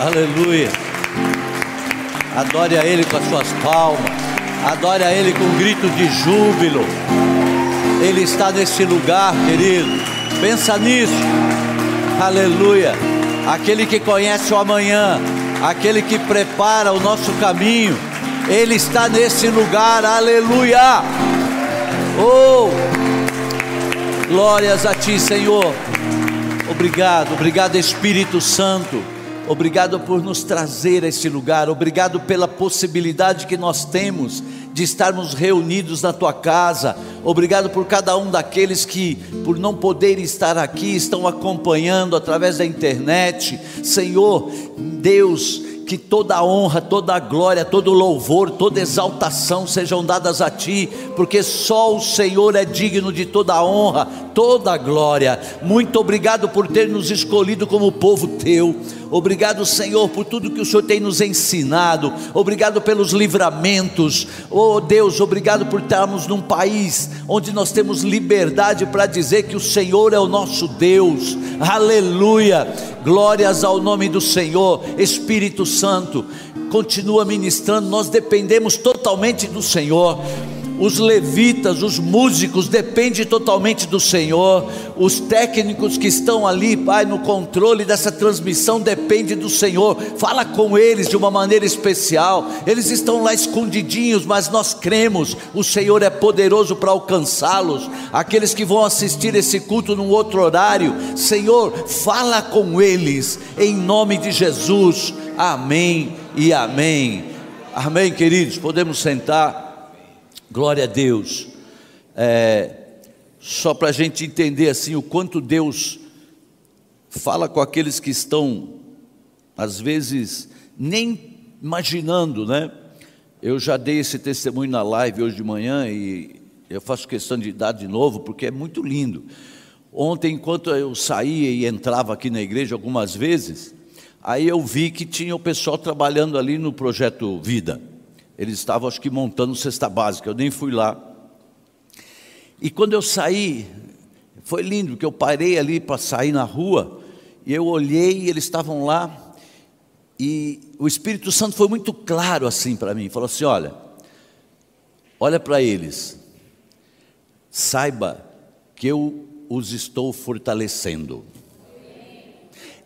Aleluia. Adore a Ele com as suas palmas. Adore a Ele com um grito de júbilo. Ele está nesse lugar, querido. Pensa nisso. Aleluia. Aquele que conhece o amanhã, aquele que prepara o nosso caminho, Ele está nesse lugar. Aleluia. Oh, glórias a Ti, Senhor. Obrigado, obrigado, Espírito Santo. Obrigado por nos trazer a esse lugar, obrigado pela possibilidade que nós temos de estarmos reunidos na tua casa. Obrigado por cada um daqueles que, por não poderem estar aqui, estão acompanhando através da internet. Senhor, Deus, que toda a honra, toda a glória, todo louvor, toda exaltação sejam dadas a Ti, porque só o Senhor é digno de toda a honra, toda a glória. Muito obrigado por ter nos escolhido como povo Teu. Obrigado, Senhor, por tudo que o Senhor tem nos ensinado. Obrigado pelos livramentos. Oh Deus, obrigado por estarmos num país onde nós temos liberdade para dizer que o Senhor é o nosso Deus. Aleluia. Glórias ao nome do Senhor. Espírito Santo, continua ministrando. Nós dependemos totalmente do Senhor os levitas, os músicos, depende totalmente do Senhor, os técnicos que estão ali, Pai, no controle dessa transmissão, depende do Senhor, fala com eles de uma maneira especial, eles estão lá escondidinhos, mas nós cremos, o Senhor é poderoso para alcançá-los, aqueles que vão assistir esse culto num outro horário, Senhor, fala com eles, em nome de Jesus, amém e amém. Amém, queridos, podemos sentar. Glória a Deus. É, só para a gente entender assim o quanto Deus fala com aqueles que estão, às vezes, nem imaginando, né? Eu já dei esse testemunho na live hoje de manhã e eu faço questão de dar de novo porque é muito lindo. Ontem, enquanto eu saía e entrava aqui na igreja algumas vezes, aí eu vi que tinha o pessoal trabalhando ali no projeto Vida. Eles estavam, acho que, montando cesta básica. Eu nem fui lá. E quando eu saí, foi lindo, porque eu parei ali para sair na rua, e eu olhei e eles estavam lá, e o Espírito Santo foi muito claro assim para mim, falou assim: olha, olha para eles, saiba que eu os estou fortalecendo.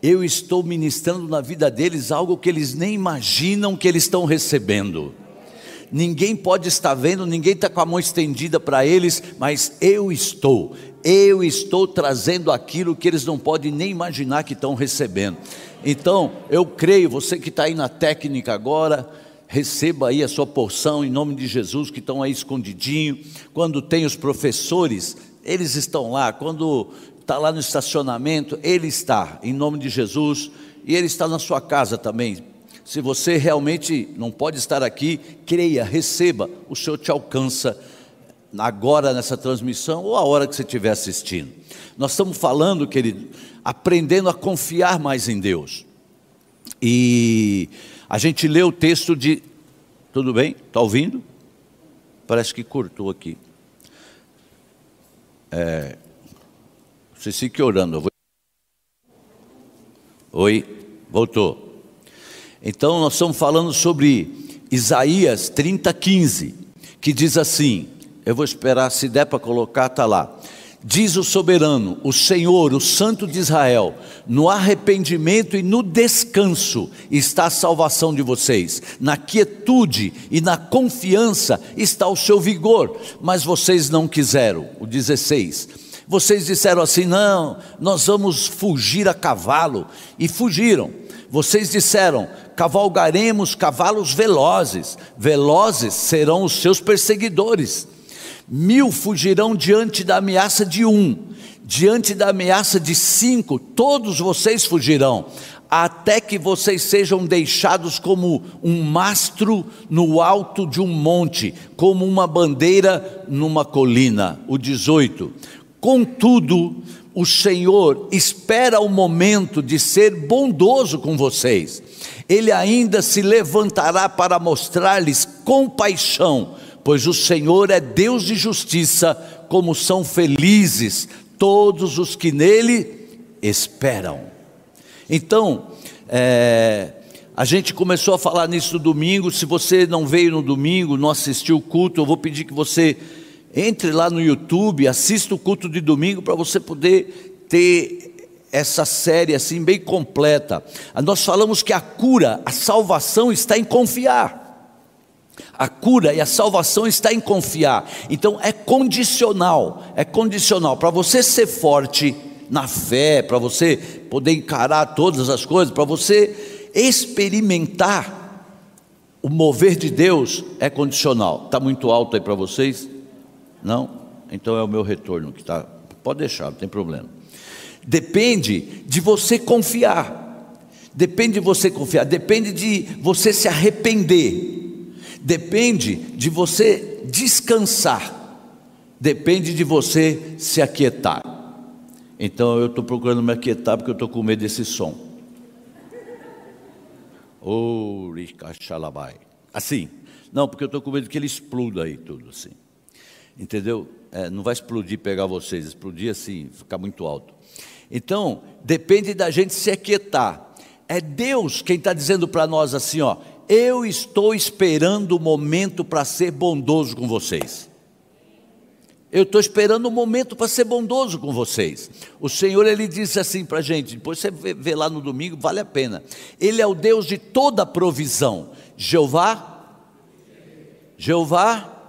Eu estou ministrando na vida deles algo que eles nem imaginam que eles estão recebendo ninguém pode estar vendo, ninguém está com a mão estendida para eles, mas eu estou, eu estou trazendo aquilo que eles não podem nem imaginar que estão recebendo. Então, eu creio, você que está aí na técnica agora, receba aí a sua porção em nome de Jesus, que estão aí escondidinho. Quando tem os professores, eles estão lá. Quando está lá no estacionamento, ele está, em nome de Jesus. E ele está na sua casa também. Se você realmente não pode estar aqui, creia, receba, o Senhor te alcança agora nessa transmissão ou a hora que você estiver assistindo. Nós estamos falando, querido, aprendendo a confiar mais em Deus. E a gente lê o texto de. Tudo bem? Está ouvindo? Parece que cortou aqui. É, vocês fiquem orando. Vou... Oi, voltou. Então nós estamos falando sobre Isaías 30, 15, que diz assim: eu vou esperar, se der para colocar, está lá. Diz o soberano, o Senhor, o Santo de Israel: no arrependimento e no descanso está a salvação de vocês, na quietude e na confiança está o seu vigor, mas vocês não quiseram. O 16. Vocês disseram assim: não, nós vamos fugir a cavalo, e fugiram. Vocês disseram: cavalgaremos cavalos velozes, velozes serão os seus perseguidores. Mil fugirão diante da ameaça de um, diante da ameaça de cinco, todos vocês fugirão, até que vocês sejam deixados como um mastro no alto de um monte, como uma bandeira numa colina. O 18. Contudo, o Senhor espera o momento de ser bondoso com vocês. Ele ainda se levantará para mostrar-lhes compaixão, pois o Senhor é Deus de justiça, como são felizes todos os que nele esperam. Então, é, A gente começou a falar nisso no domingo. Se você não veio no domingo, não assistiu o culto, eu vou pedir que você entre lá no YouTube, assista o culto de domingo para você poder ter essa série assim bem completa. Nós falamos que a cura, a salvação está em confiar. A cura e a salvação está em confiar. Então é condicional, é condicional. Para você ser forte na fé, para você poder encarar todas as coisas, para você experimentar o mover de Deus, é condicional. Está muito alto aí para vocês? Não? Então é o meu retorno que está. Pode deixar, não tem problema. Depende de você confiar. Depende de você confiar. Depende de você se arrepender. Depende de você descansar. Depende de você se aquietar. Então eu estou procurando me aquietar porque eu estou com medo desse som. Assim. Não, porque eu estou com medo que ele exploda aí tudo assim entendeu? É, não vai explodir pegar vocês, explodir assim, ficar muito alto. Então, depende da gente se aquietar. É Deus quem está dizendo para nós assim, ó, eu estou esperando o momento para ser bondoso com vocês. Eu estou esperando o momento para ser bondoso com vocês. O Senhor, Ele disse assim para a gente, depois você vê, vê lá no domingo, vale a pena. Ele é o Deus de toda provisão. Jeová, Jeová,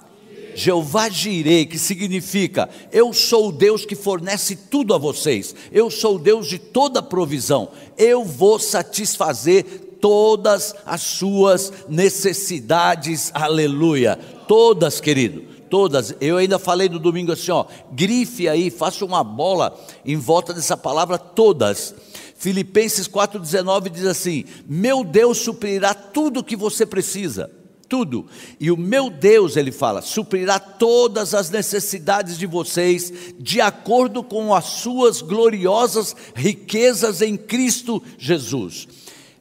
Jeová Jirei, que significa eu sou o Deus que fornece tudo a vocês, eu sou o Deus de toda provisão, eu vou satisfazer todas as suas necessidades, aleluia, todas, querido, todas. Eu ainda falei no domingo assim, ó, grife aí, faça uma bola em volta dessa palavra todas. Filipenses 4,19 diz assim: Meu Deus suprirá tudo o que você precisa tudo. E o meu Deus, ele fala, suprirá todas as necessidades de vocês, de acordo com as suas gloriosas riquezas em Cristo Jesus.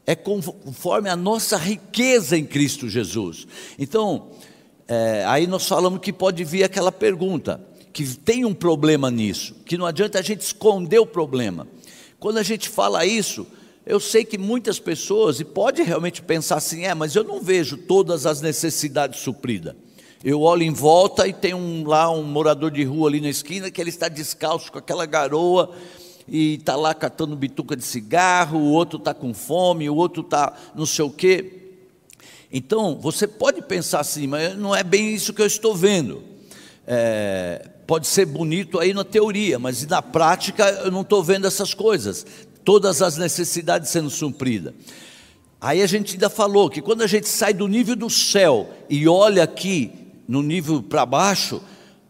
É conforme a nossa riqueza em Cristo Jesus. Então, é, aí nós falamos que pode vir aquela pergunta, que tem um problema nisso, que não adianta a gente esconder o problema. Quando a gente fala isso, eu sei que muitas pessoas, e pode realmente pensar assim, é, mas eu não vejo todas as necessidades supridas. Eu olho em volta e tem um, lá um morador de rua ali na esquina que ele está descalço com aquela garoa e está lá catando bituca de cigarro, o outro está com fome, o outro está não sei o quê. Então, você pode pensar assim, mas não é bem isso que eu estou vendo. É, pode ser bonito aí na teoria, mas na prática eu não estou vendo essas coisas todas as necessidades sendo supridas. Aí a gente ainda falou que quando a gente sai do nível do céu e olha aqui no nível para baixo,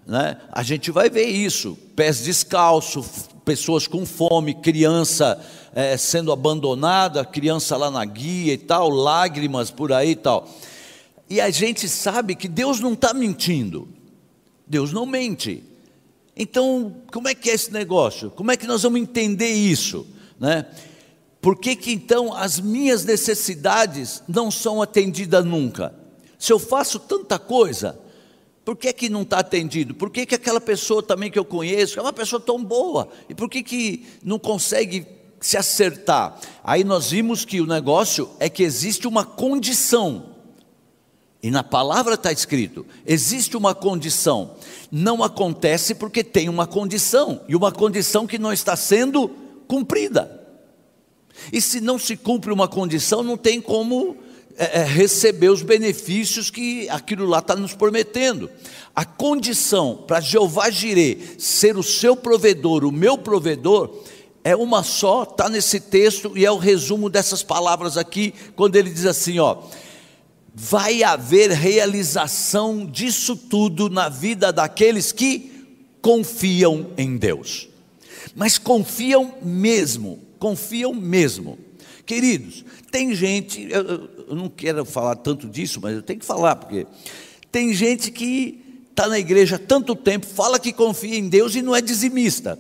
né, a gente vai ver isso: pés descalços, pessoas com fome, criança é, sendo abandonada, criança lá na guia e tal, lágrimas por aí e tal. E a gente sabe que Deus não está mentindo, Deus não mente. Então, como é que é esse negócio? Como é que nós vamos entender isso? Né? Por que, que então as minhas necessidades não são atendidas nunca? Se eu faço tanta coisa, por que, que não está atendido? Por que, que aquela pessoa também que eu conheço, é uma pessoa tão boa, e por que, que não consegue se acertar? Aí nós vimos que o negócio é que existe uma condição, e na palavra está escrito: existe uma condição. Não acontece porque tem uma condição, e uma condição que não está sendo cumprida. E se não se cumpre uma condição, não tem como é, é, receber os benefícios que aquilo lá está nos prometendo. A condição para Jeová Jirê ser o seu provedor, o meu provedor, é uma só, está nesse texto e é o resumo dessas palavras aqui, quando ele diz assim: ó, vai haver realização disso tudo na vida daqueles que confiam em Deus mas confiam mesmo, confiam mesmo. Queridos, tem gente, eu, eu não quero falar tanto disso, mas eu tenho que falar, porque tem gente que está na igreja há tanto tempo, fala que confia em Deus e não é dizimista.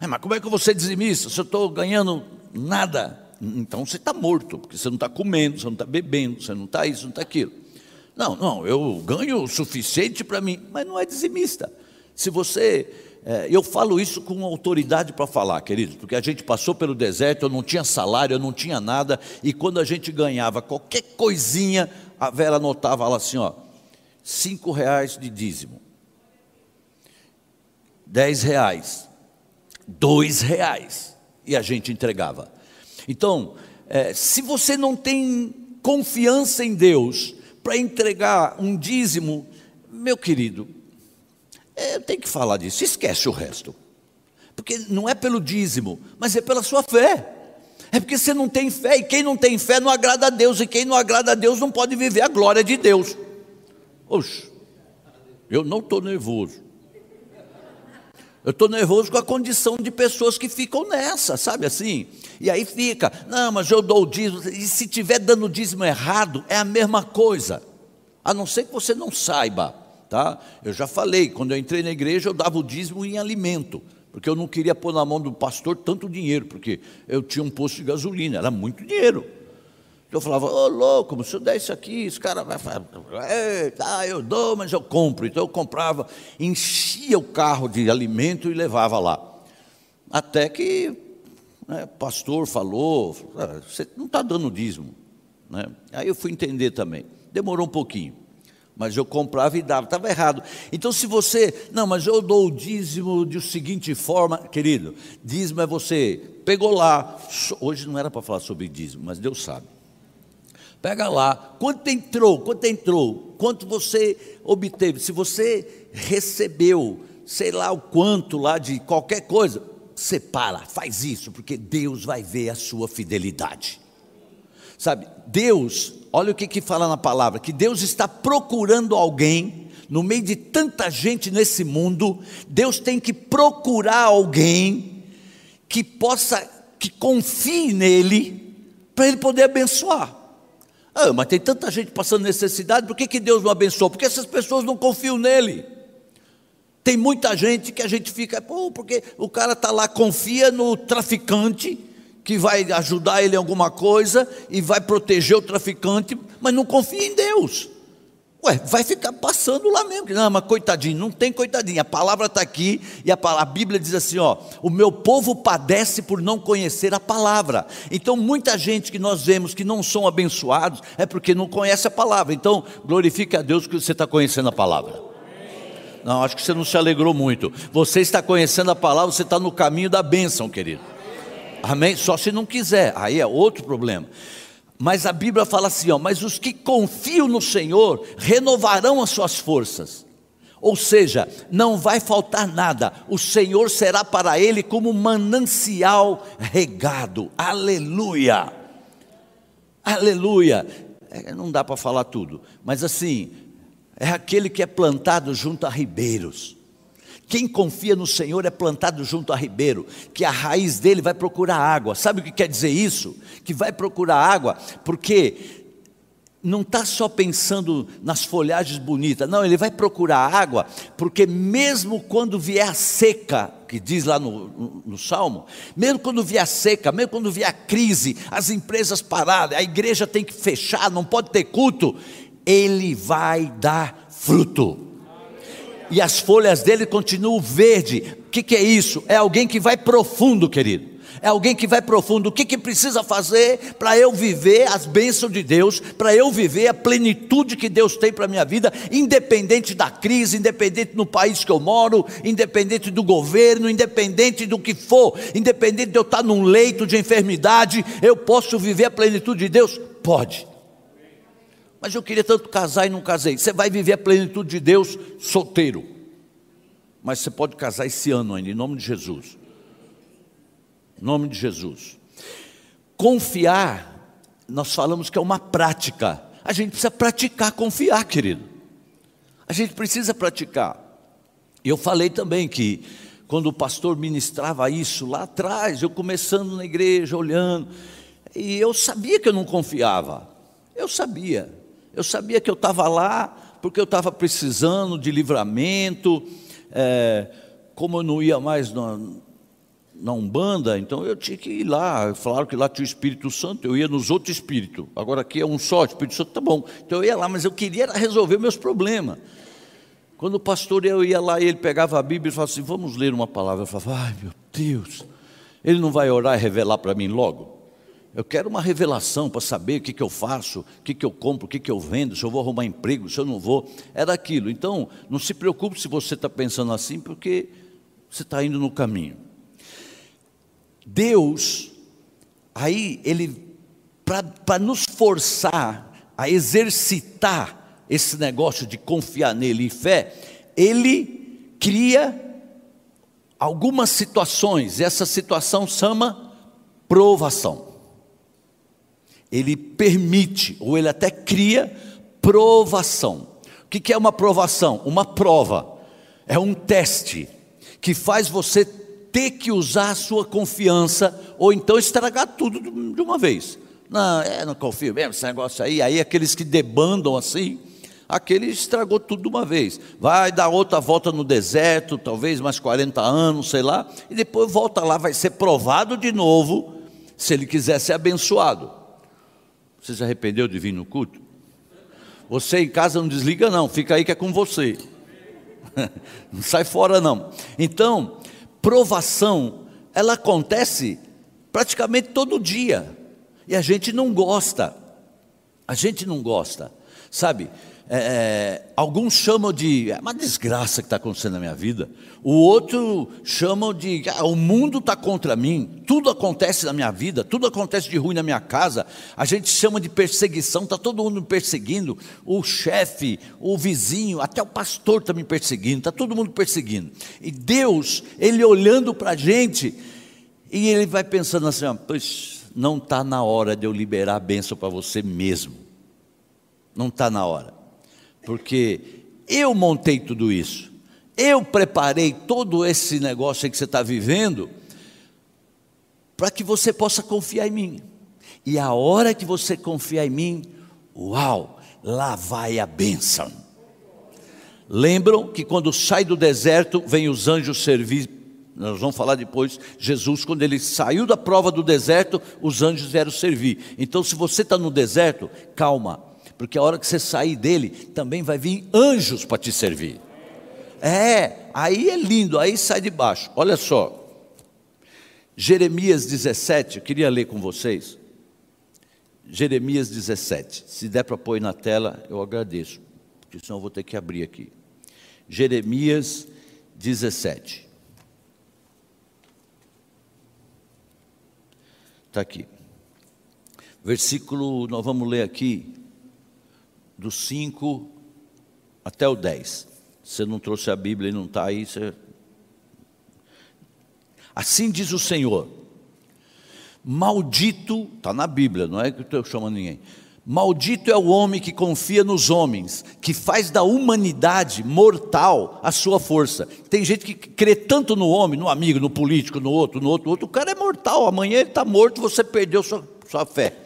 É, mas como é que eu vou ser dizimista se eu estou ganhando nada? Então você está morto, porque você não está comendo, você não está bebendo, você não está isso, não está aquilo. Não, não, eu ganho o suficiente para mim, mas não é dizimista. Se você é, eu falo isso com autoridade para falar, queridos, porque a gente passou pelo deserto, eu não tinha salário, eu não tinha nada, e quando a gente ganhava qualquer coisinha, a Vera anotava lá assim, ó, cinco reais de dízimo, dez reais, dois reais, e a gente entregava. Então, é, se você não tem confiança em Deus para entregar um dízimo, meu querido, é, tem que falar disso, esquece o resto. Porque não é pelo dízimo, mas é pela sua fé. É porque você não tem fé, e quem não tem fé não agrada a Deus, e quem não agrada a Deus não pode viver a glória de Deus. Oxe, eu não estou nervoso. Eu estou nervoso com a condição de pessoas que ficam nessa, sabe assim? E aí fica, não, mas eu dou o dízimo, e se tiver dando o dízimo errado, é a mesma coisa, a não ser que você não saiba tá? Eu já falei, quando eu entrei na igreja, eu dava o dízimo em alimento, porque eu não queria pôr na mão do pastor tanto dinheiro, porque eu tinha um posto de gasolina, era muito dinheiro. Eu falava, ô oh, louco, se eu der isso aqui, esse cara vai falar, tá, eu dou, mas eu compro. Então eu comprava, enchia o carro de alimento e levava lá. Até que né, o pastor falou, ah, você não está dando dízimo. Né? Aí eu fui entender também. Demorou um pouquinho mas eu comprava e dava, estava errado. Então, se você, não, mas eu dou o dízimo de seguinte forma, querido, dízimo é você, pegou lá, hoje não era para falar sobre dízimo, mas Deus sabe. Pega lá, quanto entrou, quanto entrou, quanto você obteve, se você recebeu, sei lá o quanto lá de qualquer coisa, separa, faz isso, porque Deus vai ver a sua fidelidade. Sabe, Deus Olha o que, que fala na palavra: que Deus está procurando alguém, no meio de tanta gente nesse mundo, Deus tem que procurar alguém que possa, que confie nele, para ele poder abençoar. Ah, mas tem tanta gente passando necessidade, por que, que Deus não abençoa? Porque essas pessoas não confiam nele. Tem muita gente que a gente fica, pô, porque o cara está lá, confia no traficante, que vai ajudar ele em alguma coisa e vai proteger o traficante, mas não confia em Deus. Ué, vai ficar passando lá mesmo. Não, mas coitadinho, não tem coitadinho. A palavra está aqui e a, a, Bíblia diz assim: ó, o meu povo padece por não conhecer a palavra. Então, muita gente que nós vemos que não são abençoados é porque não conhece a palavra. Então, glorifique a Deus que você está conhecendo a palavra. Não, acho que você não se alegrou muito. Você está conhecendo a palavra, você está no caminho da bênção, querido. Amém? Só se não quiser, aí é outro problema. Mas a Bíblia fala assim: ó, mas os que confiam no Senhor renovarão as suas forças. Ou seja, não vai faltar nada, o Senhor será para ele como manancial regado. Aleluia! Aleluia! É, não dá para falar tudo, mas assim, é aquele que é plantado junto a ribeiros quem confia no Senhor é plantado junto a ribeiro, que a raiz dele vai procurar água. Sabe o que quer dizer isso? Que vai procurar água, porque não está só pensando nas folhagens bonitas, não, ele vai procurar água, porque mesmo quando vier a seca, que diz lá no, no, no, Salmo, mesmo quando vier a seca, mesmo quando vier a crise, as empresas paradas, a igreja tem que fechar, não pode ter culto, ele vai dar fruto e as folhas dele continuam verde. O que, que, é isso? É alguém que vai profundo, querido. É alguém que vai profundo. O que, que precisa fazer para eu viver as bênçãos de Deus, para eu viver a plenitude que Deus tem para a minha vida, independente da crise, independente do país que eu moro, independente do governo, independente do que for, independente de eu estar num leito de enfermidade, eu posso viver a plenitude de Deus? Pode. Mas eu queria tanto casar e não casei. Você vai viver a plenitude de Deus solteiro. Mas você pode casar esse ano ainda, em nome de Jesus. Em nome de Jesus. Confiar, nós falamos que é uma prática. A gente precisa praticar confiar, querido. A gente precisa praticar. E eu falei também que quando o pastor ministrava isso lá atrás, eu começando na igreja, olhando, e eu sabia que eu não confiava. Eu sabia. Eu sabia que eu estava lá porque eu estava precisando de livramento, é, como eu não ia mais na, na Umbanda, então eu tinha que ir lá. Falaram que lá tinha o Espírito Santo, eu ia nos outros espíritos. Agora aqui é um só, o Espírito Santo tá bom. Então eu ia lá, mas eu queria resolver meus problemas. Quando o pastor eu ia lá e ele pegava a Bíblia e falava assim: Vamos ler uma palavra. Eu falava: Ai meu Deus, ele não vai orar e revelar para mim logo? Eu quero uma revelação para saber o que, que eu faço, o que, que eu compro, o que, que eu vendo, se eu vou arrumar emprego, se eu não vou. Era aquilo. Então, não se preocupe se você está pensando assim, porque você está indo no caminho. Deus, aí, Ele, para nos forçar a exercitar esse negócio de confiar nele e fé, Ele cria algumas situações, e essa situação chama provação ele permite, ou ele até cria provação. O que é uma provação? Uma prova, é um teste que faz você ter que usar a sua confiança, ou então estragar tudo de uma vez. Não, é, não confio mesmo esse negócio aí. Aí aqueles que debandam assim, aquele estragou tudo de uma vez. Vai dar outra volta no deserto, talvez mais 40 anos, sei lá, e depois volta lá, vai ser provado de novo, se ele quiser ser abençoado. Você se arrependeu de vir no culto? Você em casa não desliga, não, fica aí que é com você. Não sai fora, não. Então, provação, ela acontece praticamente todo dia. E a gente não gosta. A gente não gosta. Sabe? É, é, alguns chamam de é uma desgraça que está acontecendo na minha vida, o outro chamam de ah, o mundo está contra mim, tudo acontece na minha vida, tudo acontece de ruim na minha casa, a gente chama de perseguição, está todo mundo me perseguindo, o chefe, o vizinho, até o pastor está me perseguindo, está todo mundo perseguindo. E Deus, Ele olhando para a gente, e Ele vai pensando assim: pois não está na hora de eu liberar a bênção para você mesmo, não está na hora porque eu montei tudo isso, eu preparei todo esse negócio que você está vivendo, para que você possa confiar em mim. E a hora que você confiar em mim, uau, lá vai a bênção. Lembram que quando sai do deserto, vem os anjos servir. Nós vamos falar depois, Jesus, quando ele saiu da prova do deserto, os anjos vieram servir. Então, se você está no deserto, calma, porque a hora que você sair dele, também vai vir anjos para te servir. É, aí é lindo, aí sai de baixo. Olha só, Jeremias 17, eu queria ler com vocês. Jeremias 17, se der para pôr na tela, eu agradeço, porque senão eu vou ter que abrir aqui. Jeremias 17. Está aqui. Versículo, nós vamos ler aqui, do 5 até o 10. Você não trouxe a Bíblia e não está aí, você... Assim diz o Senhor: Maldito, está na Bíblia, não é que eu estou chamando ninguém. Maldito é o homem que confia nos homens, que faz da humanidade mortal a sua força. Tem gente que crê tanto no homem, no amigo, no político, no outro, no outro, no outro. O cara é mortal, amanhã ele está morto, você perdeu sua, sua fé.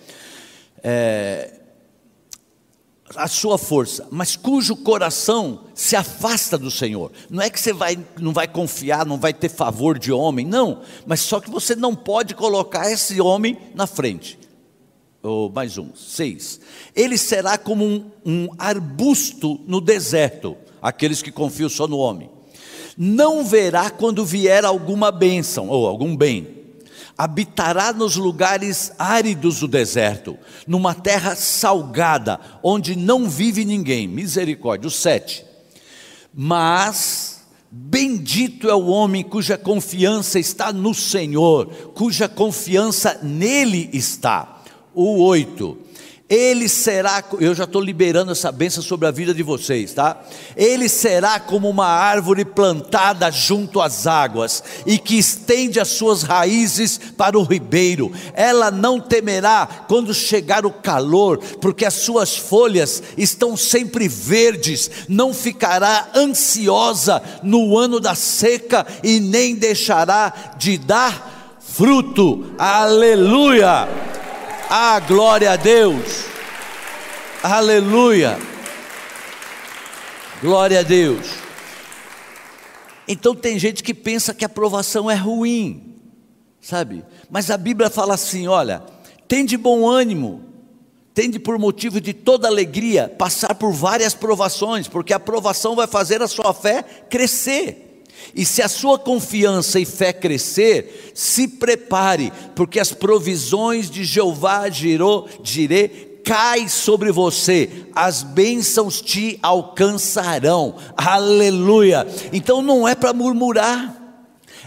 É, a sua força, mas cujo coração se afasta do Senhor. Não é que você vai, não vai confiar, não vai ter favor de homem, não, mas só que você não pode colocar esse homem na frente. Oh, mais um, seis. Ele será como um, um arbusto no deserto, aqueles que confiam só no homem. Não verá quando vier alguma bênção ou algum bem habitará nos lugares áridos do deserto, numa terra salgada, onde não vive ninguém. Misericórdia. O sete. Mas bendito é o homem cuja confiança está no Senhor, cuja confiança nele está. O oito ele será, eu já estou liberando essa bênção sobre a vida de vocês, tá? Ele será como uma árvore plantada junto às águas e que estende as suas raízes para o ribeiro. Ela não temerá quando chegar o calor, porque as suas folhas estão sempre verdes. Não ficará ansiosa no ano da seca e nem deixará de dar fruto. Aleluia! Ah, glória a Deus. Aleluia. Glória a Deus. Então tem gente que pensa que a aprovação é ruim, sabe? Mas a Bíblia fala assim: olha, tem de bom ânimo, tende por motivo de toda alegria passar por várias provações, porque a provação vai fazer a sua fé crescer. E se a sua confiança e fé crescer, se prepare, porque as provisões de Jeová girou, direi, cai sobre você, as bênçãos te alcançarão. Aleluia. Então não é para murmurar,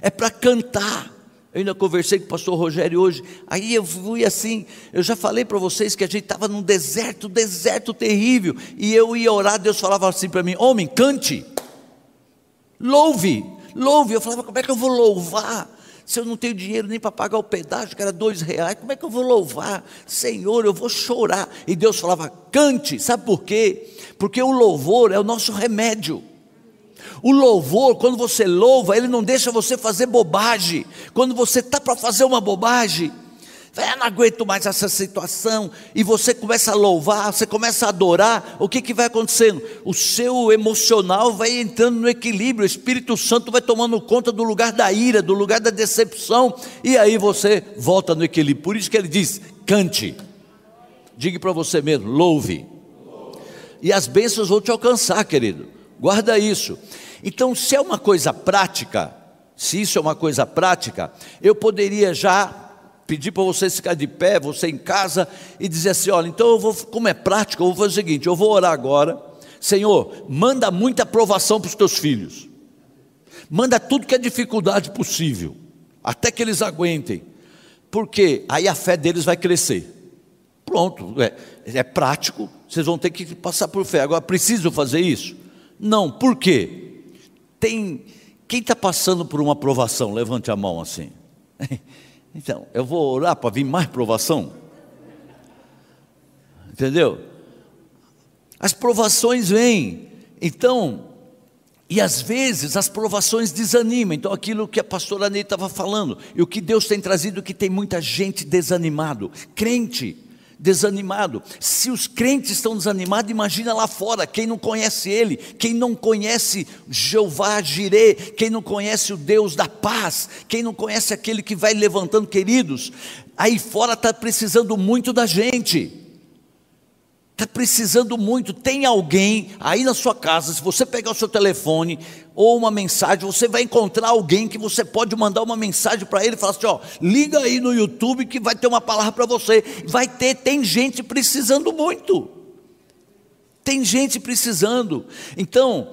é para cantar. Eu ainda conversei com o pastor Rogério hoje. Aí eu fui assim. Eu já falei para vocês que a gente estava num deserto, deserto terrível. E eu ia orar, Deus falava assim para mim: Homem, cante, louve, louve. Eu falava: Como é que eu vou louvar? Se eu não tenho dinheiro nem para pagar o pedágio, que era dois reais, como é que eu vou louvar? Senhor, eu vou chorar. E Deus falava: Cante, sabe por quê? Porque o louvor é o nosso remédio. O louvor, quando você louva, ele não deixa você fazer bobagem. Quando você está para fazer uma bobagem, eu não aguento mais essa situação, e você começa a louvar, você começa a adorar, o que, que vai acontecendo? O seu emocional vai entrando no equilíbrio, o Espírito Santo vai tomando conta do lugar da ira, do lugar da decepção, e aí você volta no equilíbrio. Por isso que ele diz: cante, diga para você mesmo, louve, e as bênçãos vão te alcançar, querido, guarda isso. Então, se é uma coisa prática, se isso é uma coisa prática, eu poderia já pedir para você ficar de pé, você em casa, e dizer assim: olha, então eu vou, como é prático, eu vou fazer o seguinte: eu vou orar agora, Senhor, manda muita aprovação para os teus filhos, manda tudo que é dificuldade possível, até que eles aguentem, porque aí a fé deles vai crescer. Pronto, é, é prático, vocês vão ter que passar por fé. Agora, preciso fazer isso? Não, por quê? Tem quem está passando por uma provação? Levante a mão assim. Então, eu vou orar para vir mais provação. Entendeu? As provações vêm. Então, e às vezes as provações desanimam. Então, aquilo que a pastora Ney estava falando, e o que Deus tem trazido, que tem muita gente desanimado, crente desanimado. Se os crentes estão desanimados, imagina lá fora, quem não conhece Ele, quem não conhece Jeová Jirê, quem não conhece o Deus da paz, quem não conhece aquele que vai levantando, queridos, aí fora está precisando muito da gente. Está precisando muito. Tem alguém aí na sua casa, se você pegar o seu telefone ou uma mensagem, você vai encontrar alguém que você pode mandar uma mensagem para ele e falar assim: ó, liga aí no YouTube que vai ter uma palavra para você. Vai ter, tem gente precisando muito. Tem gente precisando. Então,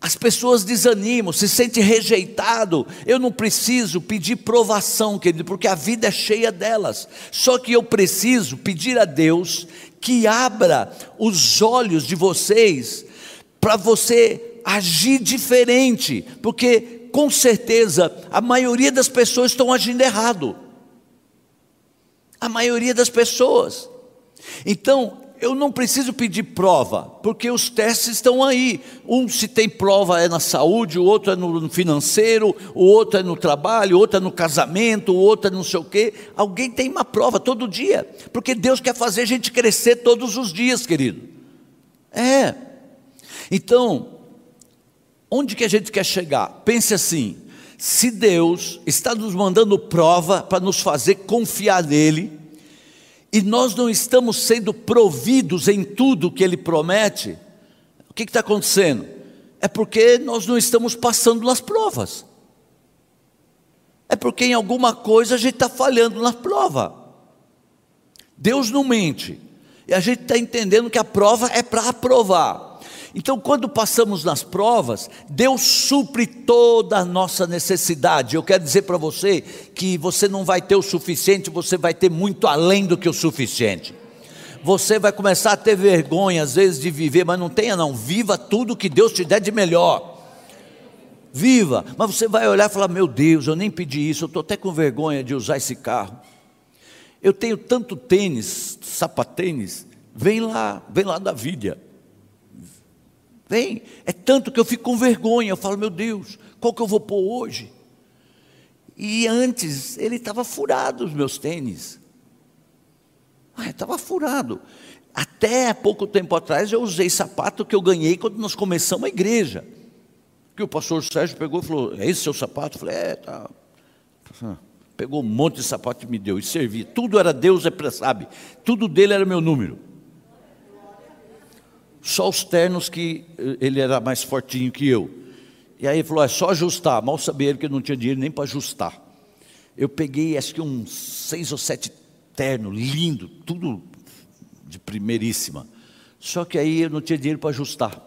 as pessoas desanimam, se sentem rejeitado. Eu não preciso pedir provação, querido, porque a vida é cheia delas. Só que eu preciso pedir a Deus que abra os olhos de vocês para você agir diferente, porque com certeza a maioria das pessoas estão agindo errado. A maioria das pessoas. Então, eu não preciso pedir prova, porque os testes estão aí. Um, se tem prova, é na saúde, o outro é no financeiro, o outro é no trabalho, o outro é no casamento, o outro é não sei o quê. Alguém tem uma prova todo dia, porque Deus quer fazer a gente crescer todos os dias, querido. É. Então, onde que a gente quer chegar? Pense assim: se Deus está nos mandando prova para nos fazer confiar nele, e nós não estamos sendo providos em tudo que Ele promete, o que está acontecendo? É porque nós não estamos passando nas provas. É porque em alguma coisa a gente está falhando na prova. Deus não mente. E a gente está entendendo que a prova é para aprovar. Então, quando passamos nas provas, Deus supre toda a nossa necessidade. Eu quero dizer para você que você não vai ter o suficiente, você vai ter muito além do que o suficiente. Você vai começar a ter vergonha às vezes de viver, mas não tenha não, viva tudo que Deus te der de melhor. Viva, mas você vai olhar e falar: Meu Deus, eu nem pedi isso, eu estou até com vergonha de usar esse carro. Eu tenho tanto tênis, sapatênis, vem lá, vem lá da vida. Vem, é tanto que eu fico com vergonha. Eu falo, meu Deus, qual que eu vou pôr hoje? E antes ele estava furado os meus tênis. Estava furado. Até pouco tempo atrás eu usei sapato que eu ganhei quando nós começamos a igreja. Que o pastor Sérgio pegou e falou: É esse seu sapato? Eu falei: É, tá. Pegou um monte de sapato e me deu, e servia. Tudo era Deus, é sabe? Tudo dele era meu número. Só os ternos que eh, ele era mais fortinho que eu. E aí ele falou: é só ajustar. Mal sabia ele que eu não tinha dinheiro nem para ajustar. Eu peguei acho que uns seis ou sete ternos, lindo, tudo de primeiríssima. Só que aí eu não tinha dinheiro para ajustar.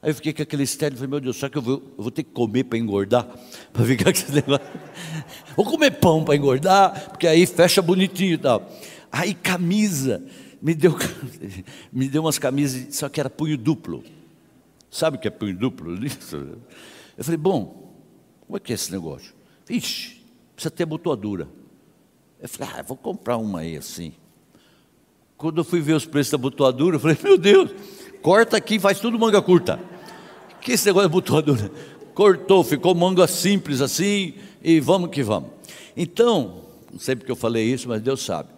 Aí eu fiquei com aquele externo e falei, meu Deus, será que eu vou, eu vou ter que comer para engordar? Para ficar com esse negócio. Vou comer pão para engordar, porque aí fecha bonitinho e tal. Aí camisa, me deu, me deu umas camisas, só que era punho duplo. Sabe o que é punho duplo? Eu falei, bom, como é que é esse negócio? Vixe, precisa ter abotoadura. Eu falei, ah, vou comprar uma aí assim. Quando eu fui ver os preços da abotoadura, eu falei, meu Deus, corta aqui faz tudo manga curta. Que esse negócio de abotoadura? Cortou, ficou manga simples assim, e vamos que vamos. Então, não sei porque eu falei isso, mas Deus sabe.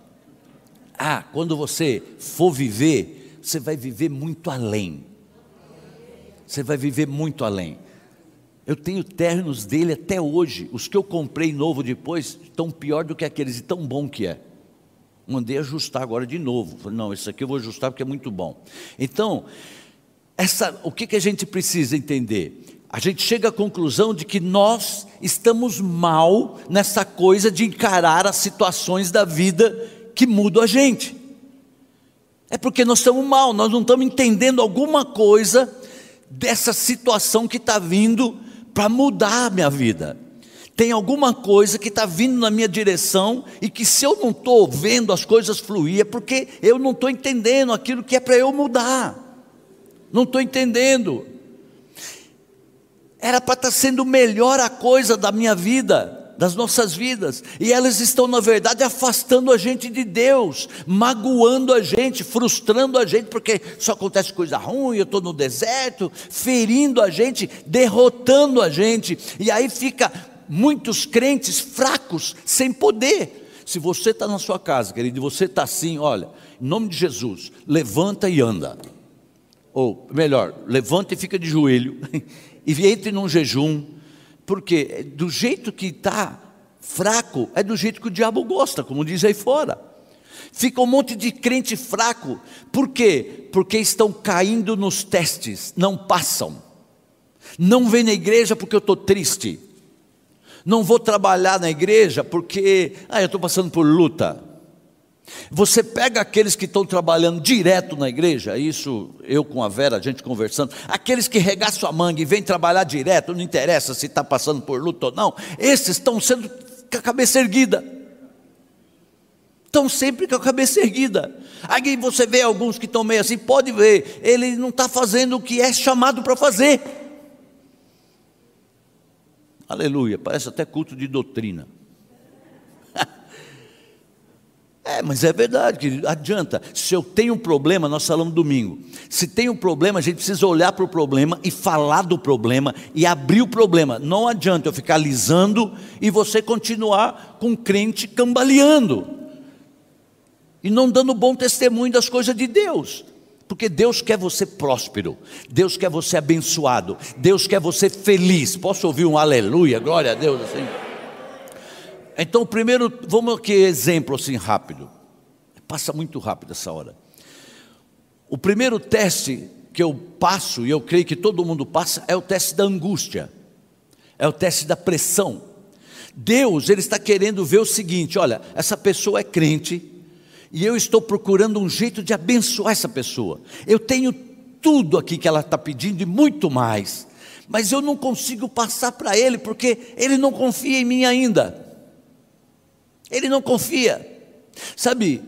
Ah, quando você for viver, você vai viver muito além. Você vai viver muito além. Eu tenho ternos dele até hoje. Os que eu comprei novo depois estão pior do que aqueles, e tão bom que é. Mandei ajustar agora de novo. Falei, não, esse aqui eu vou ajustar porque é muito bom. Então, essa, o que, que a gente precisa entender? A gente chega à conclusão de que nós estamos mal nessa coisa de encarar as situações da vida que mudam a gente. É porque nós estamos mal, nós não estamos entendendo alguma coisa dessa situação que está vindo para mudar a minha vida. Tem alguma coisa que está vindo na minha direção e que se eu não estou vendo as coisas fluir, é porque eu não estou entendendo aquilo que é para eu mudar. Não estou entendendo. Era para estar tá sendo melhor a coisa da minha vida, das nossas vidas, e elas estão, na verdade, afastando a gente de Deus, magoando a gente, frustrando a gente, porque só acontece coisa ruim, eu estou no deserto, ferindo a gente, derrotando a gente, e aí fica muitos crentes fracos, sem poder. Se você está na sua casa, querido, e você está assim, olha, em nome de Jesus, levanta e anda. Ou melhor, levanta e fica de joelho, e entre num jejum, porque do jeito que está fraco, é do jeito que o diabo gosta, como diz aí fora. Fica um monte de crente fraco, por quê? Porque estão caindo nos testes, não passam. Não vem na igreja porque eu estou triste. Não vou trabalhar na igreja porque, ah, eu estou passando por luta. Você pega aqueles que estão trabalhando direto na igreja, isso eu com a Vera, a gente conversando, aqueles que regaçam a manga e vêm trabalhar direto, não interessa se está passando por luta ou não, esses estão sendo com a cabeça erguida. Estão sempre com a cabeça erguida. Aí você vê alguns que estão meio assim, pode ver, ele não está fazendo o que é chamado para fazer. Aleluia, parece até culto de doutrina. É, mas é verdade, querido. Adianta. Se eu tenho um problema, nós falamos domingo. Se tem um problema, a gente precisa olhar para o problema e falar do problema e abrir o problema. Não adianta eu ficar alisando e você continuar com o crente cambaleando e não dando bom testemunho das coisas de Deus. Porque Deus quer você próspero, Deus quer você abençoado, Deus quer você feliz. Posso ouvir um aleluia, glória a Deus assim? Então, primeiro, vamos aqui exemplo assim rápido. Passa muito rápido essa hora. O primeiro teste que eu passo, e eu creio que todo mundo passa, é o teste da angústia, é o teste da pressão. Deus, Ele está querendo ver o seguinte: olha, essa pessoa é crente, e eu estou procurando um jeito de abençoar essa pessoa. Eu tenho tudo aqui que ela está pedindo e muito mais, mas eu não consigo passar para Ele, porque Ele não confia em mim ainda. Ele não confia. Sabe,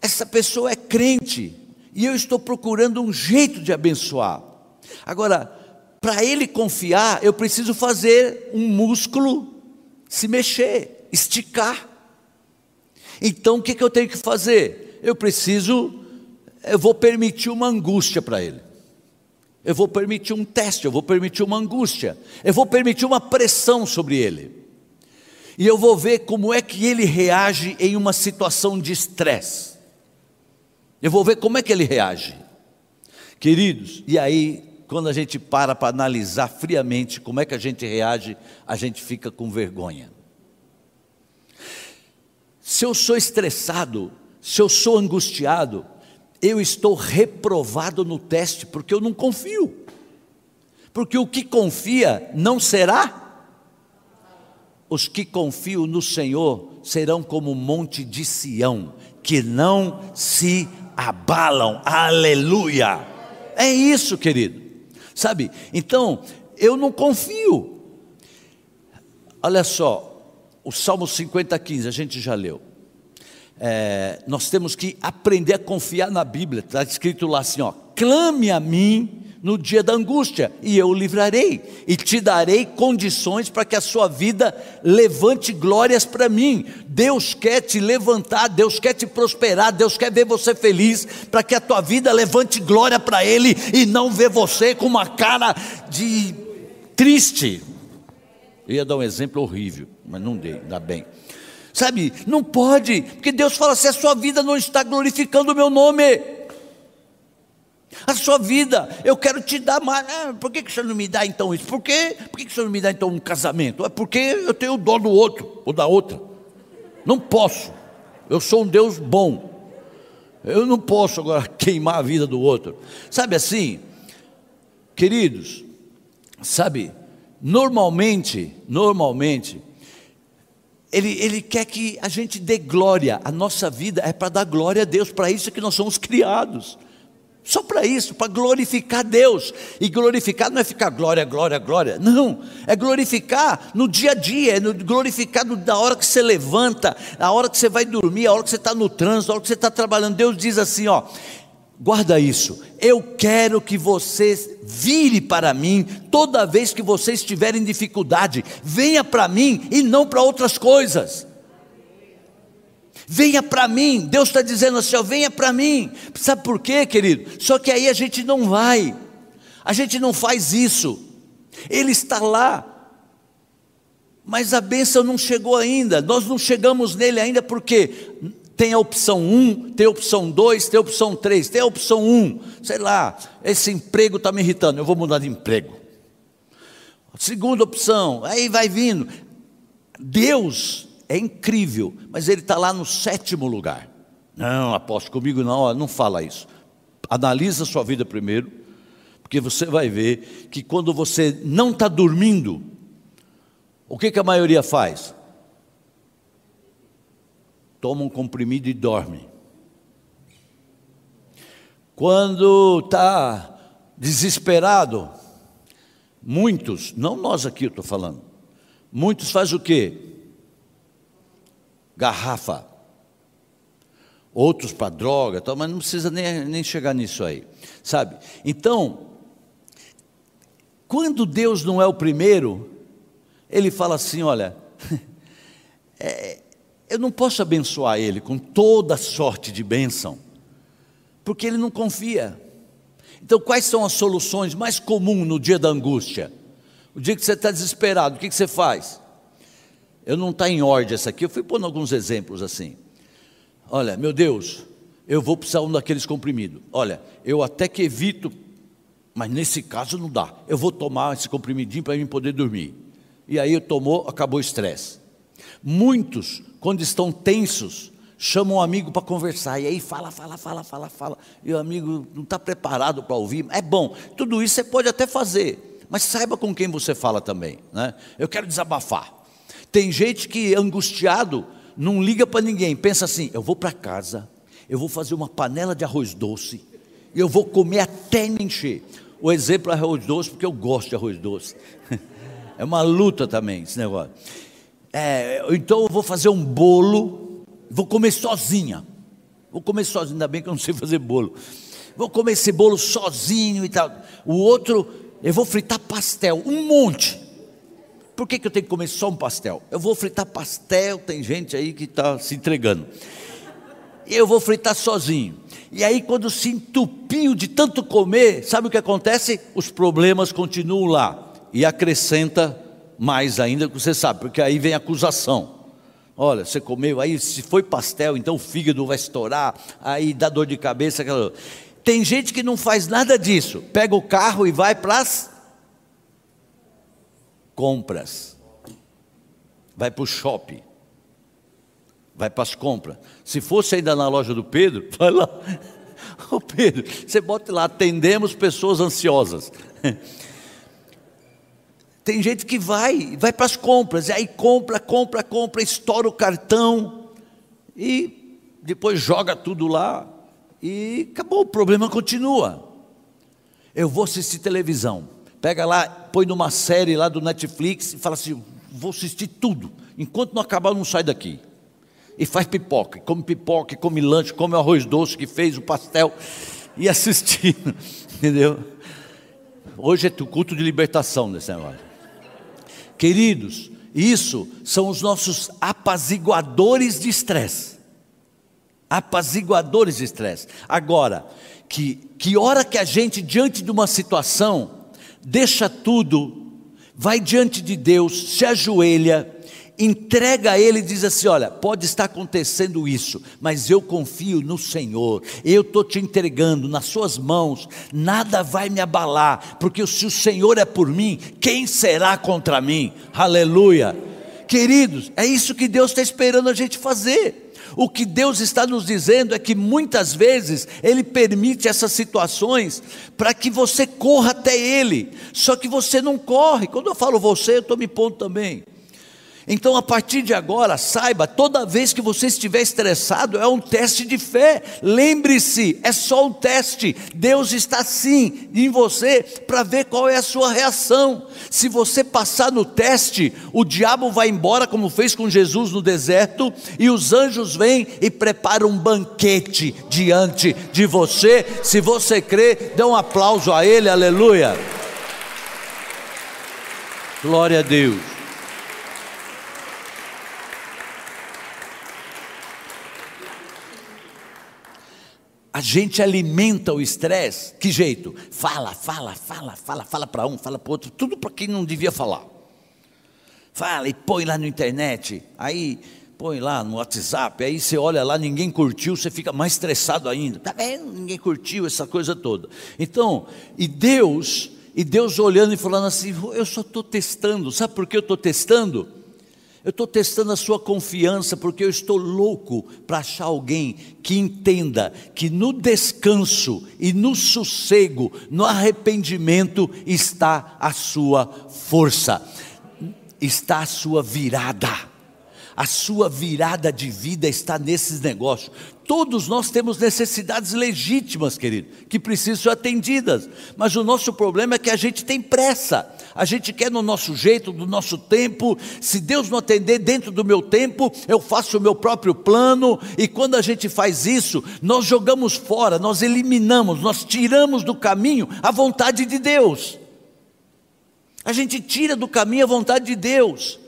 essa pessoa é crente e eu estou procurando um jeito de abençoar. Agora, para ele confiar, eu preciso fazer um músculo se mexer, esticar. Então, o que, que eu tenho que fazer? Eu preciso, eu vou permitir uma angústia para ele. Eu vou permitir um teste, eu vou permitir uma angústia, eu vou permitir uma pressão sobre ele e eu vou ver como é que ele reage em uma situação de estresse. Eu vou ver como é que ele reage. Queridos, e aí, quando a gente para para analisar friamente como é que a gente reage, a gente fica com vergonha. Se eu sou estressado, se eu sou angustiado, eu estou reprovado no teste porque eu não confio. Porque o que confia não será. Os que confiam no Senhor serão como o monte de Sião, que não se abalam. Aleluia! É isso, querido. Sabe? Então, eu não confio. Olha só, o Salmo 50, 15, a gente já leu é, nós temos que aprender a confiar na Bíblia. Está escrito lá assim: ó, clame a mim no dia da angústia, e eu o livrarei, e te darei condições para que a sua vida levante glórias para mim. Deus quer te levantar, Deus quer te prosperar, Deus quer ver você feliz, para que a tua vida levante glória para Ele e não ver você com uma cara de triste. Eu ia dar um exemplo horrível, mas não dei, ainda bem. Sabe, não pode, porque Deus fala assim: a sua vida não está glorificando o meu nome. A sua vida, eu quero te dar mais. Ah, por que, que o senhor não me dá então isso? Por, quê? por que, que o senhor não me dá então um casamento? É porque eu tenho o dó do outro ou da outra. Não posso. Eu sou um Deus bom. Eu não posso agora queimar a vida do outro. Sabe assim, queridos, sabe, normalmente, normalmente, ele, ele quer que a gente dê glória, a nossa vida é para dar glória a Deus, para isso que nós somos criados. Só para isso, para glorificar Deus. E glorificar não é ficar glória, glória, glória. Não, é glorificar no dia a dia, é glorificar na hora que você levanta, na hora que você vai dormir, a hora que você está no trânsito, a hora que você está trabalhando. Deus diz assim: ó, guarda isso, eu quero que você vire para mim toda vez que você estiver em dificuldade, venha para mim e não para outras coisas. Venha para mim, Deus está dizendo assim: ó, venha para mim. Sabe por quê, querido? Só que aí a gente não vai, a gente não faz isso. Ele está lá, mas a bênção não chegou ainda. Nós não chegamos nele ainda porque tem a opção 1, tem a opção 2, tem a opção 3, tem a opção 1. Sei lá, esse emprego está me irritando, eu vou mudar de emprego. Segunda opção, aí vai vindo. Deus é incrível, mas Ele está lá no sétimo lugar. Não, apóstolo, comigo não, não fala isso. Analisa a sua vida primeiro, porque você vai ver que quando você não está dormindo, o que, que a maioria faz? toma um comprimido e dorme. Quando está desesperado, muitos, não nós aqui eu estou falando, muitos fazem o quê? Garrafa. Outros para droga, mas não precisa nem, nem chegar nisso aí, sabe? Então, quando Deus não é o primeiro, Ele fala assim: olha, é, eu não posso abençoar ele com toda sorte de bênção, porque ele não confia. Então, quais são as soluções mais comuns no dia da angústia? O dia que você está desesperado, o que, que você faz? Eu não está em ordem essa aqui, eu fui pondo alguns exemplos assim. Olha, meu Deus, eu vou precisar um daqueles comprimidos. Olha, eu até que evito, mas nesse caso não dá. Eu vou tomar esse comprimidinho para mim poder dormir. E aí tomou, acabou o estresse. Muitos, quando estão tensos, chamam um amigo para conversar, e aí fala, fala, fala, fala, fala, e o amigo não está preparado para ouvir. É bom, tudo isso você pode até fazer, mas saiba com quem você fala também. Né? Eu quero desabafar. Tem gente que, angustiado, não liga para ninguém, pensa assim: eu vou para casa, eu vou fazer uma panela de arroz doce, e eu vou comer até me encher. O exemplo é arroz doce, porque eu gosto de arroz doce. É uma luta também esse negócio é, então eu vou fazer um bolo, vou comer sozinha. Vou comer sozinha, ainda bem que eu não sei fazer bolo. Vou comer esse bolo sozinho e tal. O outro, eu vou fritar pastel, um monte. Por que, que eu tenho que comer só um pastel? Eu vou fritar pastel, tem gente aí que está se entregando. Eu vou fritar sozinho. E aí, quando se entupiu de tanto comer, sabe o que acontece? Os problemas continuam lá. E acrescenta mais ainda, você sabe, porque aí vem acusação. Olha, você comeu, aí se foi pastel, então o fígado vai estourar, aí dá dor de cabeça. Aquela... Tem gente que não faz nada disso, pega o carro e vai para as compras, vai para o shopping, vai para as compras. Se fosse ainda na loja do Pedro, vai lá, Ô Pedro, você bota lá, atendemos pessoas ansiosas. Tem gente que vai, vai para as compras, e aí compra, compra, compra, estoura o cartão e depois joga tudo lá e acabou, o problema continua. Eu vou assistir televisão, pega lá, põe numa série lá do Netflix e fala assim: vou assistir tudo, enquanto não acabar, não sai daqui. E faz pipoca, come pipoca, come lanche, come o arroz doce que fez, o pastel, e assistindo, entendeu? Hoje é o culto de libertação nesse negócio. Queridos, isso são os nossos apaziguadores de estresse. Apaziguadores de estresse. Agora, que, que hora que a gente, diante de uma situação, deixa tudo, vai diante de Deus, se ajoelha, entrega a Ele e diz assim: Olha, pode estar acontecendo isso, mas eu confio no Senhor, eu estou te entregando nas Suas mãos, nada vai me abalar, porque se o Senhor é por mim, quem será contra mim? Aleluia. Queridos, é isso que Deus está esperando a gente fazer. O que Deus está nos dizendo é que muitas vezes Ele permite essas situações para que você corra até Ele, só que você não corre. Quando eu falo você, eu estou me pondo também. Então, a partir de agora, saiba, toda vez que você estiver estressado, é um teste de fé. Lembre-se, é só um teste. Deus está sim em você para ver qual é a sua reação. Se você passar no teste, o diabo vai embora, como fez com Jesus no deserto, e os anjos vêm e preparam um banquete diante de você. Se você crê, dê um aplauso a Ele, aleluia. Glória a Deus. A gente alimenta o estresse, que jeito? Fala, fala, fala, fala, fala para um, fala para outro, tudo para quem não devia falar. Fala e põe lá na internet, aí põe lá no WhatsApp, aí você olha lá, ninguém curtiu, você fica mais estressado ainda. Tá vendo? Ninguém curtiu essa coisa toda. Então, e Deus, e Deus olhando e falando assim, eu só estou testando, sabe por que eu estou testando? Eu estou testando a sua confiança porque eu estou louco para achar alguém que entenda que no descanso e no sossego, no arrependimento está a sua força, está a sua virada. A sua virada de vida está nesses negócios. Todos nós temos necessidades legítimas, querido, que precisam ser atendidas. Mas o nosso problema é que a gente tem pressa. A gente quer no nosso jeito, no nosso tempo. Se Deus não atender dentro do meu tempo, eu faço o meu próprio plano. E quando a gente faz isso, nós jogamos fora, nós eliminamos, nós tiramos do caminho a vontade de Deus. A gente tira do caminho a vontade de Deus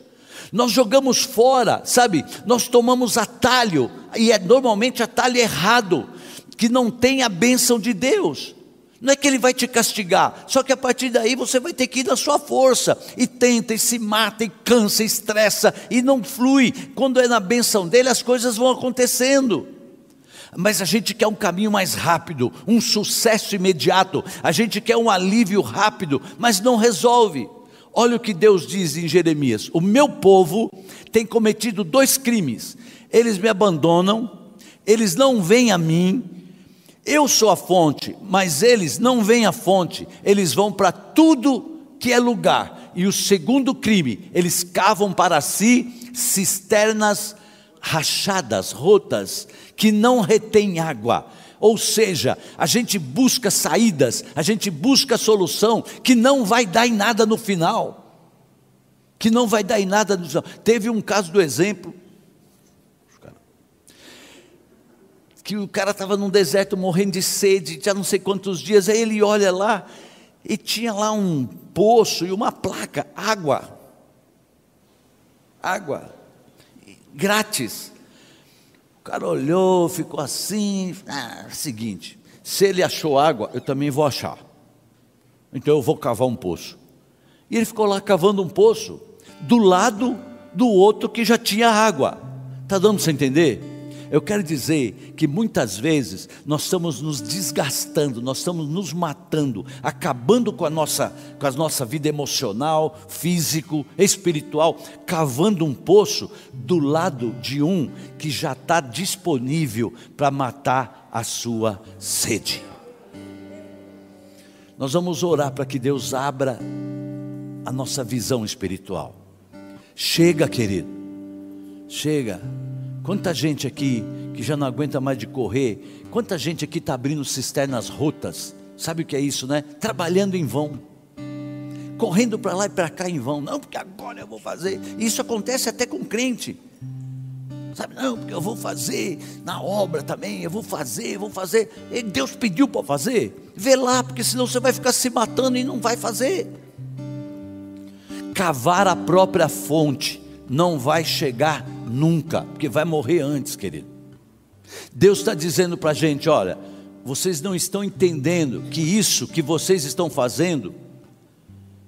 nós jogamos fora, sabe? Nós tomamos atalho, e é normalmente atalho errado, que não tem a bênção de Deus. Não é que ele vai te castigar, só que a partir daí você vai ter que ir na sua força, e tenta, e se mata, e cansa, e estressa, e não flui. Quando é na bênção dele, as coisas vão acontecendo. Mas a gente quer um caminho mais rápido, um sucesso imediato, a gente quer um alívio rápido, mas não resolve. Olha o que Deus diz em Jeremias: O meu povo tem cometido dois crimes. Eles me abandonam, eles não vêm a mim. Eu sou a fonte, mas eles não vêm à fonte. Eles vão para tudo que é lugar. E o segundo crime, eles cavam para si cisternas rachadas, rotas, que não retêm água ou seja, a gente busca saídas, a gente busca solução que não vai dar em nada no final. Que não vai dar em nada no final. Teve um caso do exemplo. Que o cara estava num deserto morrendo de sede, já não sei quantos dias, aí ele olha lá e tinha lá um poço e uma placa, água. Água. Grátis. O cara olhou, ficou assim. Ah, seguinte, se ele achou água, eu também vou achar. Então eu vou cavar um poço. E ele ficou lá cavando um poço, do lado do outro que já tinha água. Está dando para entender? Eu quero dizer que muitas vezes nós estamos nos desgastando, nós estamos nos matando, acabando com a nossa, com a nossa vida emocional, físico, espiritual, cavando um poço do lado de um que já está disponível para matar a sua sede. Nós vamos orar para que Deus abra a nossa visão espiritual. Chega, querido, chega. Quanta gente aqui que já não aguenta mais de correr, quanta gente aqui está abrindo cisternas rotas, sabe o que é isso, né? Trabalhando em vão, correndo para lá e para cá em vão, não, porque agora eu vou fazer. Isso acontece até com crente. Sabe, não, porque eu vou fazer na obra também, eu vou fazer, eu vou fazer. E Deus pediu para fazer. Vê lá, porque senão você vai ficar se matando e não vai fazer. Cavar a própria fonte não vai chegar nunca, porque vai morrer antes, querido. Deus está dizendo para a gente: olha, vocês não estão entendendo que isso que vocês estão fazendo,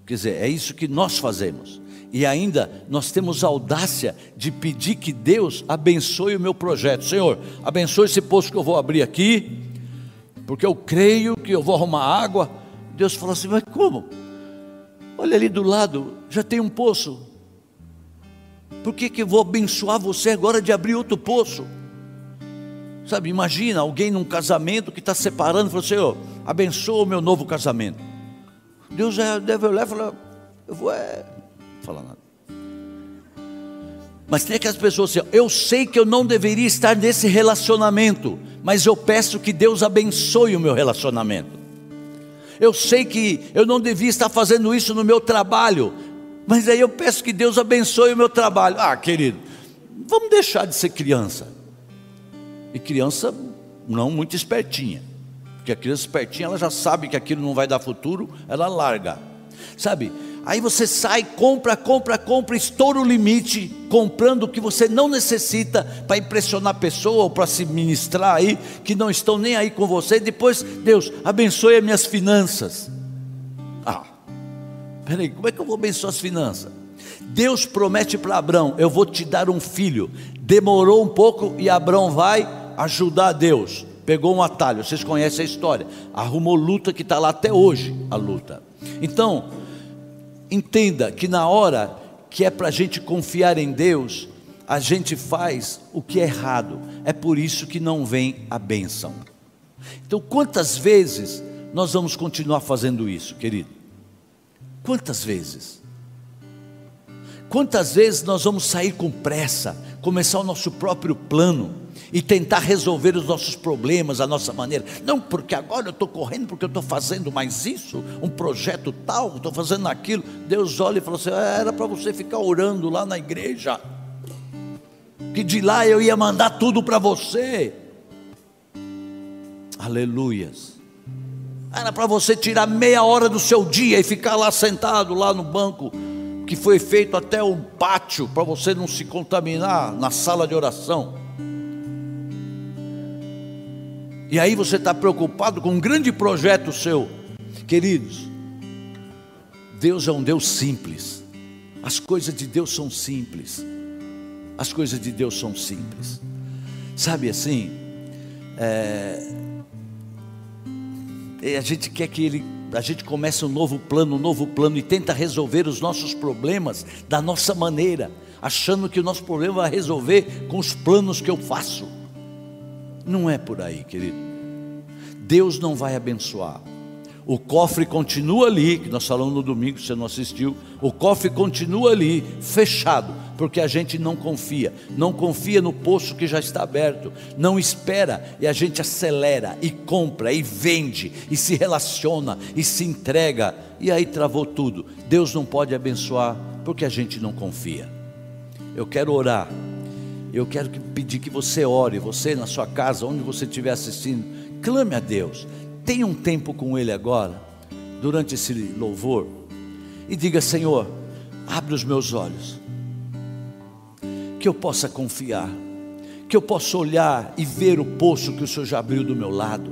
quer dizer, é isso que nós fazemos. E ainda nós temos audácia de pedir que Deus abençoe o meu projeto. Senhor, abençoe esse poço que eu vou abrir aqui, porque eu creio que eu vou arrumar água. Deus fala assim: mas como? Olha ali do lado, já tem um poço. Por que, que eu vou abençoar você agora de abrir outro poço? Sabe, imagina alguém num casamento que está separando, falou: Senhor, abençoa o meu novo casamento. Deus já deve olhar e falar: Eu vou é, falar nada. Mas tem aquelas pessoas assim, eu sei que eu não deveria estar nesse relacionamento, mas eu peço que Deus abençoe o meu relacionamento. Eu sei que eu não devia estar fazendo isso no meu trabalho, mas aí eu peço que Deus abençoe o meu trabalho. Ah, querido, vamos deixar de ser criança. E criança não muito espertinha, porque a criança espertinha ela já sabe que aquilo não vai dar futuro, ela larga. Sabe? Aí você sai, compra, compra, compra, estoura o limite, comprando o que você não necessita para impressionar a pessoa ou para se ministrar aí, que não estão nem aí com você. Depois, Deus, abençoe as minhas finanças. Ah, peraí, como é que eu vou abençoar as finanças? Deus promete para Abraão: Eu vou te dar um filho. Demorou um pouco e Abraão vai ajudar Deus. Pegou um atalho, vocês conhecem a história. Arrumou luta que está lá até hoje a luta. Então, entenda que na hora que é para a gente confiar em Deus, a gente faz o que é errado. É por isso que não vem a bênção. Então, quantas vezes nós vamos continuar fazendo isso, querido? Quantas vezes? Quantas vezes nós vamos sair com pressa, começar o nosso próprio plano? e tentar resolver os nossos problemas à nossa maneira. Não porque agora eu estou correndo, porque eu estou fazendo mais isso, um projeto tal, estou fazendo aquilo. Deus olha e fala assim: ah, era para você ficar orando lá na igreja, que de lá eu ia mandar tudo para você. Aleluias. Era para você tirar meia hora do seu dia e ficar lá sentado, lá no banco, que foi feito até um pátio, para você não se contaminar na sala de oração. E aí você está preocupado com um grande projeto seu. Queridos, Deus é um Deus simples. As coisas de Deus são simples. As coisas de Deus são simples. Sabe assim, é, a gente quer que ele, a gente comece um novo plano, um novo plano e tenta resolver os nossos problemas da nossa maneira, achando que o nosso problema vai resolver com os planos que eu faço. Não é por aí, querido. Deus não vai abençoar. O cofre continua ali, que nós falamos no domingo, você não assistiu. O cofre continua ali, fechado, porque a gente não confia. Não confia no poço que já está aberto. Não espera e a gente acelera e compra e vende e se relaciona e se entrega. E aí travou tudo. Deus não pode abençoar porque a gente não confia. Eu quero orar eu quero pedir que você ore, você na sua casa, onde você estiver assistindo, clame a Deus. Tenha um tempo com Ele agora, durante esse louvor, e diga: Senhor, abre os meus olhos, que eu possa confiar, que eu possa olhar e ver o poço que o Senhor já abriu do meu lado,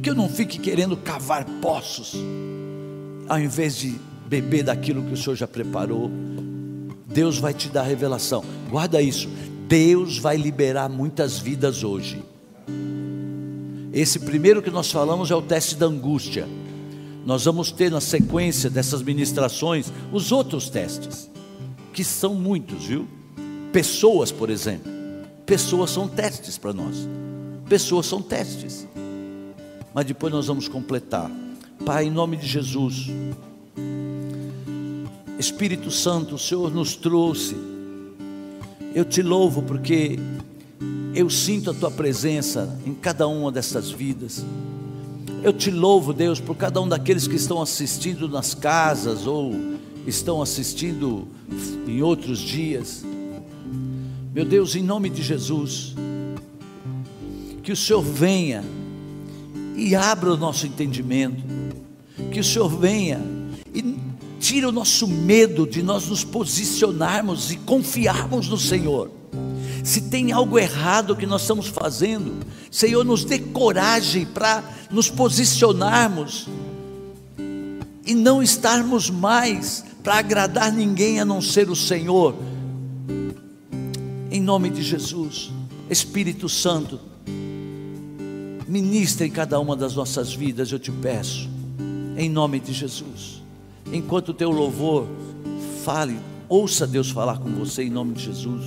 que eu não fique querendo cavar poços, ao invés de beber daquilo que o Senhor já preparou. Deus vai te dar revelação. Guarda isso. Deus vai liberar muitas vidas hoje. Esse primeiro que nós falamos é o teste da angústia. Nós vamos ter na sequência dessas ministrações os outros testes, que são muitos, viu? Pessoas, por exemplo. Pessoas são testes para nós. pessoas, são testes. Mas depois nós vamos completar. Pai, em nome de Jesus, Espírito Santo, o Senhor nos trouxe. Eu te louvo porque eu sinto a tua presença em cada uma dessas vidas. Eu te louvo, Deus, por cada um daqueles que estão assistindo nas casas ou estão assistindo em outros dias. Meu Deus, em nome de Jesus, que o Senhor venha e abra o nosso entendimento, que o Senhor venha e tire o nosso medo de nós nos posicionarmos e confiarmos no Senhor. Se tem algo errado que nós estamos fazendo, Senhor, nos dê coragem para nos posicionarmos e não estarmos mais para agradar ninguém a não ser o Senhor. Em nome de Jesus, Espírito Santo, ministra em cada uma das nossas vidas, eu te peço, em nome de Jesus. Enquanto o teu louvor fale, ouça Deus falar com você em nome de Jesus.